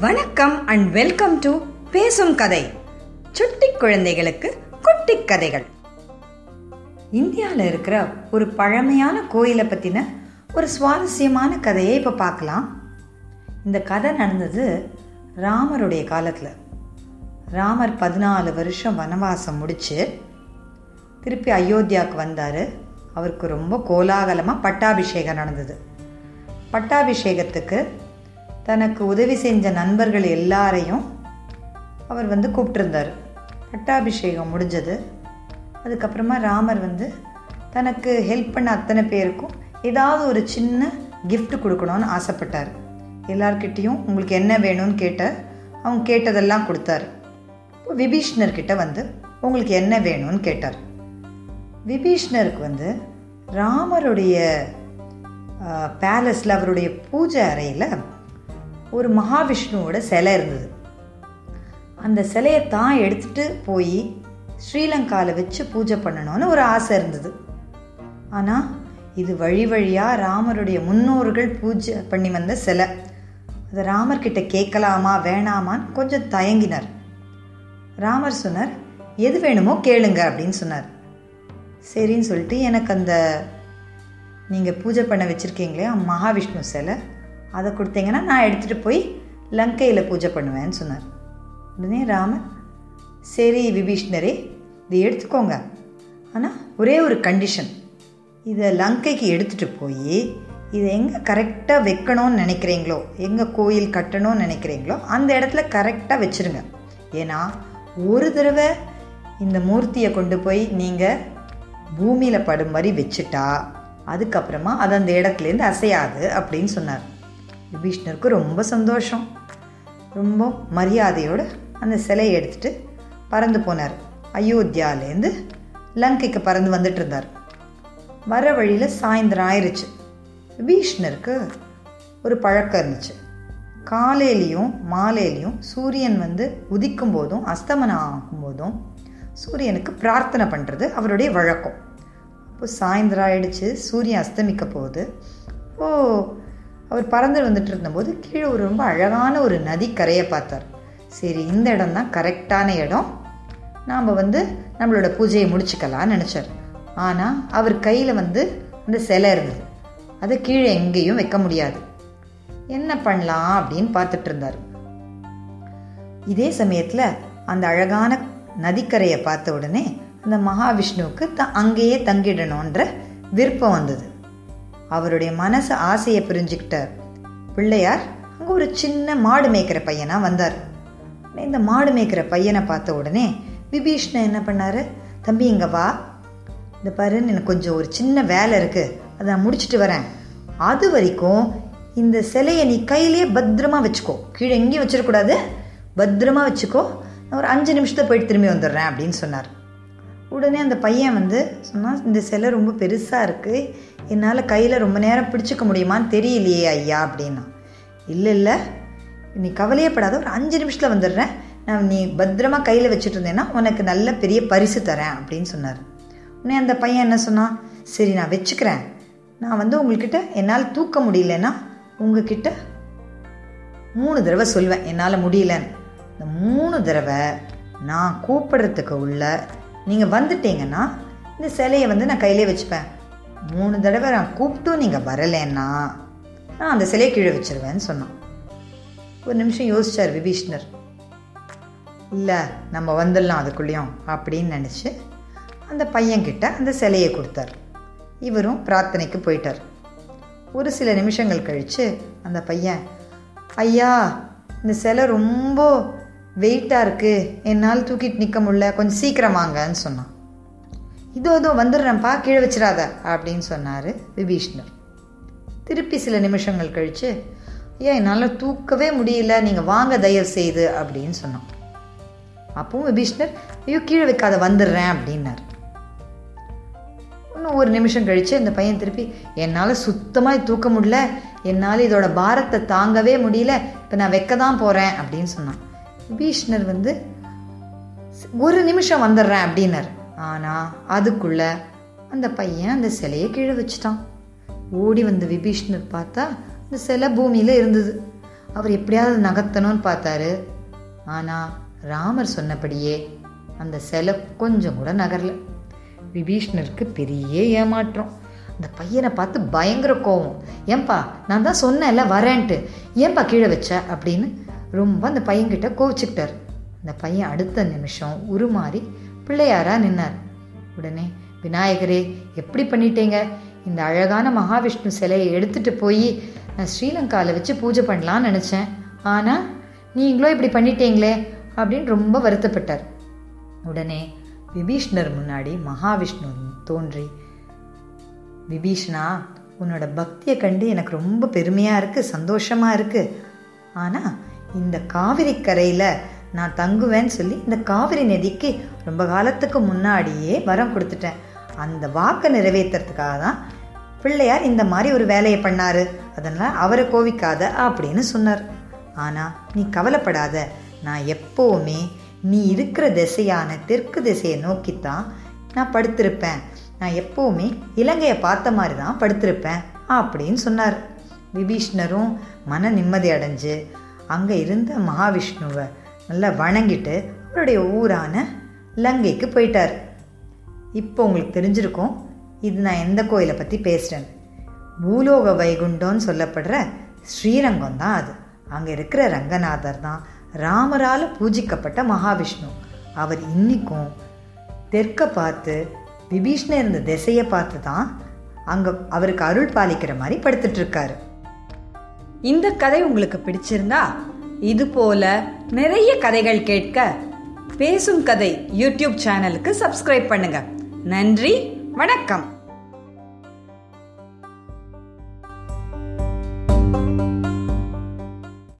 வணக்கம் and welcome to பேசும் கதை. சுட்டி குழந்தைகளுக்கு குட்டி கதைகள். இந்தியாவில் இருக்கிற ஒரு பழமையான கோயிலை பற்றின ஒரு சுவாரஸ்யமான கதையை இப்போ பார்க்கலாம். இந்த கதை நடந்தது ராமருடைய காலத்தில். ராமர் பதினாலு வருஷம் வனவாசம் முடித்து திருப்பி அயோத்தியாவுக்கு வந்தார். அவருக்கு ரொம்ப கோலாகலமாக பட்டாபிஷேகம் நடந்தது. பட்டாபிஷேகத்துக்கு தனக்கு உதவி செஞ்ச நண்பர்கள் எல்லாரையும் அவர் வந்து கூப்பிட்டுருந்தார். பட்டாபிஷேகம் முடிஞ்சது. அதுக்கப்புறமா ராமர் வந்து தனக்கு ஹெல்ப் பண்ண அத்தனை பேருக்கும் ஏதாவது ஒரு சின்ன கிஃப்ட் கொடுக்கணும்னு ஆசைப்பட்டார். எல்லார்கிட்டேயும் உங்களுக்கு என்ன வேணும்னு கேட்ட அவங்க கேட்டதெல்லாம் கொடுத்தாரு. இப்போ விபீஷ்ணர்கிட்ட வந்து உங்களுக்கு என்ன வேணும்னு கேட்டார். விபீஷ்ணருக்கு வந்து ராமருடைய பேலஸில் அவருடைய பூஜை அறையில் ஒரு மகாவிஷ்ணுவோட சிலை இருந்தது. அந்த சிலையை தான் எடுத்துட்டு போய் ஸ்ரீலங்காவில் வச்சு பூஜை பண்ணணும்னு ஒரு ஆசை இருந்தது. ஆனால் இது வழி வழியாக ராமருடைய முன்னோர்கள் பூஜை பண்ணி வந்த சிலை. அதை ராமர்கிட்ட கேட்கலாமா வேணாமான்னு கொஞ்சம் தயங்கினார். ராமர் சொன்னார் எது வேணுமோ கேளுங்க அப்படின்னு சொன்னார். சரின்னு சொல்லிட்டு எனக்கு அந்த நீங்கள் பூஜை பண்ண வச்சுருக்கீங்களே மகாவிஷ்ணு சிலை அதை கொடுத்தீங்கன்னா நான் எடுத்துகிட்டு போய் லங்கையில் பூஜை பண்ணுவேன்னு சொன்னார். உடனே ராமன் சரி விபீஷ்ணரே இது எடுத்துக்கோங்க. ஆனால் ஒரே ஒரு கண்டிஷன் இதை லங்கைக்கு எடுத்துகிட்டு போய் இதை எங்கே கரெக்டாக வைக்கணும்னு நினைக்கிறீங்களோ எங்கே கோயில் கட்டணும்னு நினைக்கிறீங்களோ அந்த இடத்துல கரெக்டாக வச்சுருங்க. ஏன்னா ஒரு தடவை இந்த மூர்த்தியை கொண்டு போய் நீங்கள் பூமியில் படும் மாதிரி வச்சுட்டா அதுக்கப்புறமா அது அந்த இடத்துலேருந்து அசையாது அப்படின்னு சொன்னார். விபீஷ்ணருக்கு ரொம்ப சந்தோஷம். ரொம்ப மரியாதையோடு அந்த சிலையை எடுத்துட்டு பறந்து போனார். அயோத்தியாலேருந்து லங்கைக்கு பறந்து வந்துட்டு இருந்தார். வர வழியில் சாயந்தரம் ஆயிடுச்சு விபீஷ்ணருக்கு ஒரு பழக்கம் இருந்துச்சு. காலையிலையும் மாலையிலையும் சூரியன் வந்து உதிக்கும் போதும் அஸ்தமனம் ஆகும்போதும் சூரியனுக்கு பிரார்த்தனை பண்ணுறது அவருடைய வழக்கம். அப்போ சாயந்தரம் ஆயிடுச்சு சூரியன் அஸ்தமிக்க போகுது. ஓ அவர் பறந்து வந்துட்டு இருந்தபோது கீழே ஒரு ரொம்ப அழகான ஒரு நதி கரையை பார்த்தார். சரி இந்த இடம் தான் கரெக்டான இடம். நாம் வந்து நம்மளோட பூஜையை முடிச்சுக்கலாம்னு நினச்சார். ஆனால் அவர் கையில் வந்து அந்த சிலை இருந்தது. அதை கீழே எங்கேயும் வைக்க முடியாது. என்ன பண்ணலாம் அப்படின்னு பார்த்துட்டு இருந்தார். இதே சமயத்தில் அந்த அழகான நதிக்கரையை பார்த்த உடனே அந்த மகாவிஷ்ணுவுக்கு த அங்கேயே தங்கிடணுன்ற விருப்பம் வந்தது. அவருடைய மனசு ஆசையை புரிஞ்சுக்கிட்ட பிள்ளையார் அங்கே ஒரு சின்ன மாடு மேய்க்கிற பையனாக வந்தார். இந்த மாடு மேய்க்கிற பையனை பார்த்த உடனே விபீஷ்ணன் என்ன பண்ணார்? தம்பி இங்கே வா. இந்த பாரு எனக்கு கொஞ்சம் ஒரு சின்ன வேலை இருக்குது அதை நான் முடிச்சுட்டு வரேன். அது வரைக்கும் இந்த சிலையை நீ கையிலேயே பத்திரமா வச்சுக்கோ. கீழே எங்கேயும் வச்சிடக்கூடாது. பத்திரமா வச்சுக்கோ. நான் ஒரு அஞ்சு நிமிஷத்தை போயிட்டு திரும்பி வந்துடுறேன் அப்படின்னு சொன்னார். உடனே அந்த பையன் வந்து சொன்னால் இந்த சிலை ரொம்ப பெருசாக இருக்குது என்னால் கையில் ரொம்ப நேரம் பிடிச்சிக்க முடியுமான்னு தெரியலையே ஐயா அப்படின்னா. இல்லை இல்லை. நீ கவலையப்படாத ஒரு அஞ்சு நிமிஷத்தில் வந்துடுறேன். நான் நீ பத்திரமா கையில் வச்சுட்டு இருந்தேன்னா உனக்கு நல்ல பெரிய பரிசு தரேன் அப்படின்னு சொன்னார். உடனே அந்த பையன் என்ன சொன்னான் சரி நான் வச்சுக்கிறேன். நான் வந்து உங்கள்கிட்ட என்னால் தூக்க முடியலன்னா உங்ககிட்ட மூணு தடவை சொல்வேன் என்னால் முடியலன்னு. இந்த மூணு தடவை நான் கூப்பிடுறதுக்கு உள்ள நீங்கள் வந்துட்டீங்கன்னா இந்த சிலையை வந்து நான் கையிலே வச்சுப்பேன். மூணு தடவை நான் கூப்பிட்டும் நீங்கள் வரலைன்னா நான் அந்த சிலையை கீழே வச்சிருவேன்னு சொன்னான். ஒரு நிமிஷம் யோசிச்சார் விபீஷ்ணர். இல்லை நம்ம வந்துடலாம் அதுக்குள்ளேயும் அப்படின்னு நினச்சி அந்த பையன்கிட்ட அந்த சிலையை கொடுத்தார். இவரும் பிரார்த்தனைக்கு போயிட்டார். ஒரு சில நிமிஷங்கள் கழித்து அந்த பையன் ஐயா இந்த சிலை ரொம்ப வெயிட்டாக இருக்குது என்னால் தூக்கிட்டு நிற்க முடில கொஞ்சம் சீக்கிரம் வாங்கன்னு சொன்னான். இதோ இதோ வந்துடுறேன்ப்பா கீழே வச்சிடாத அப்படின்னு சொன்னார் விபீஷ்ணர். திருப்பி சில நிமிஷங்கள் கழித்து ஐயா என்னால் தூக்கவே முடியல நீங்கள் வாங்க தயவு செய்து அப்படின்னு சொன்னான். அப்பவும் விபீஷ்ணர் ஐயோ கீழே வைக்காத வந்துடுறேன் அப்படின்னார். இன்னும் ஒரு நிமிஷம் கழித்து இந்த பையன் திருப்பி என்னால் சுத்தமாக தூக்க முடியல என்னால் இதோட பாரத்தை தாங்கவே முடியல இப்போ நான் வைக்க தான் போகிறேன் அப்படின்னு சொன்னான். விபீஷ்ணர் வந்து ஒரு நிமிஷம் வந்துடுறேன் அப்படின்னார். ஆனால் அதுக்குள்ள அந்த பையன் அந்த சிலையை கீழே வச்சுட்டான். ஓடி வந்த விபீஷ்ணர் பார்த்தா அந்த சிலை பூமியில் இருந்தது. அவர் எப்படியாவது நகர்த்தணும்னு பார்த்தாரு. ஆனால் ராமர் சொன்னபடியே அந்த சிலை கொஞ்சம் கூட நகரல. விபீஷ்ணருக்கு பெரிய ஏமாற்றம். அந்த பையனை பார்த்து பயங்கர கோவம். ஏன்பா நான் தான் சொன்னேன்ல வரேன்ட்டு. ஏன்பா கீழே வச்ச? அப்படின்னு ரொம்ப அந்த பையன்கிட்ட கோவிச்சுக்கிட்டார். அந்த பையன் அடுத்த நிமிஷம் உருமாறி பிள்ளையாரா நின்னார். உடனே விநாயகரே எப்படி பண்ணிட்டீங்க? இந்த அழகான மகாவிஷ்ணு சிலையை எடுத்துட்டு போய் நான் ஸ்ரீலங்காவில் வச்சு பூஜை பண்ணலான்னு நினச்சேன். ஆனால் நீங்களும் இப்படி பண்ணிட்டீங்களே? அப்படின்னு ரொம்ப வருத்தப்பட்டார். உடனே விபீஷ்ணர் முன்னாடி மகாவிஷ்ணு தோன்றி விபீஷ்ணா உன்னோட பக்தியை கண்டு எனக்கு ரொம்ப பெருமையாக இருக்குது சந்தோஷமாக இருக்குது ஆனால் இந்த காவிரி கரையில் நான் தங்குவேன்னு சொல்லி இந்த காவிரி நதிக்கு ரொம்ப காலத்துக்கு முன்னாடியே வரம் கொடுத்துட்டேன். அந்த வாக்கை நிறைவேற்றுறதுக்காக தான் பிள்ளையார் இந்த மாதிரி ஒரு வேலையை பண்ணார். அதனால் அவரை கோவிக்காத அப்படின்னு சொன்னார். ஆனால் நீ கவலைப்படாத. நான் எப்போவுமே நீ இருக்கிற திசையான தெற்கு திசையை நோக்கித்தான் நான் படுத்திருப்பேன். நான் எப்போவுமே இலங்கையை பார்த்த மாதிரி தான் படுத்திருப்பேன் அப்படின்னு சொன்னார். விபீஷ்ணரும் மன நிம்மதி அடைஞ்சு அங்கே இருந்த மகாவிஷ்ணுவை நல்லா வணங்கிட்டு அவருடைய ஊரான லங்கைக்கு போயிட்டார். இப்போ உங்களுக்கு தெரிஞ்சிருக்கும் இது நான் எந்த கோயிலை பற்றி பேசுகிறேன் பூலோக வைகுண்டம்னு சொல்லப்படுற ஸ்ரீரங்கம் தான் அது. அங்கே இருக்கிற ரங்கநாதர் தான் ராமரால் பூஜிக்கப்பட்ட மகாவிஷ்ணு. அவர் இன்றைக்கும் தெற்க பார்த்து விபீஷ்ணர் இருந்த திசையை பார்த்து தான் அங்கே அவருக்கு அருள் பாலிக்கிற மாதிரி படுத்துட்ருக்காரு இந்த கதை உங்களுக்கு பிடிச்சிருந்தா இது போல நிறைய கதைகள் கேட்க பேசும் கதை யூடியூப் சேனலுக்கு சப்ஸ்கிரைப் பண்ணுங்க. நன்றி வணக்கம்.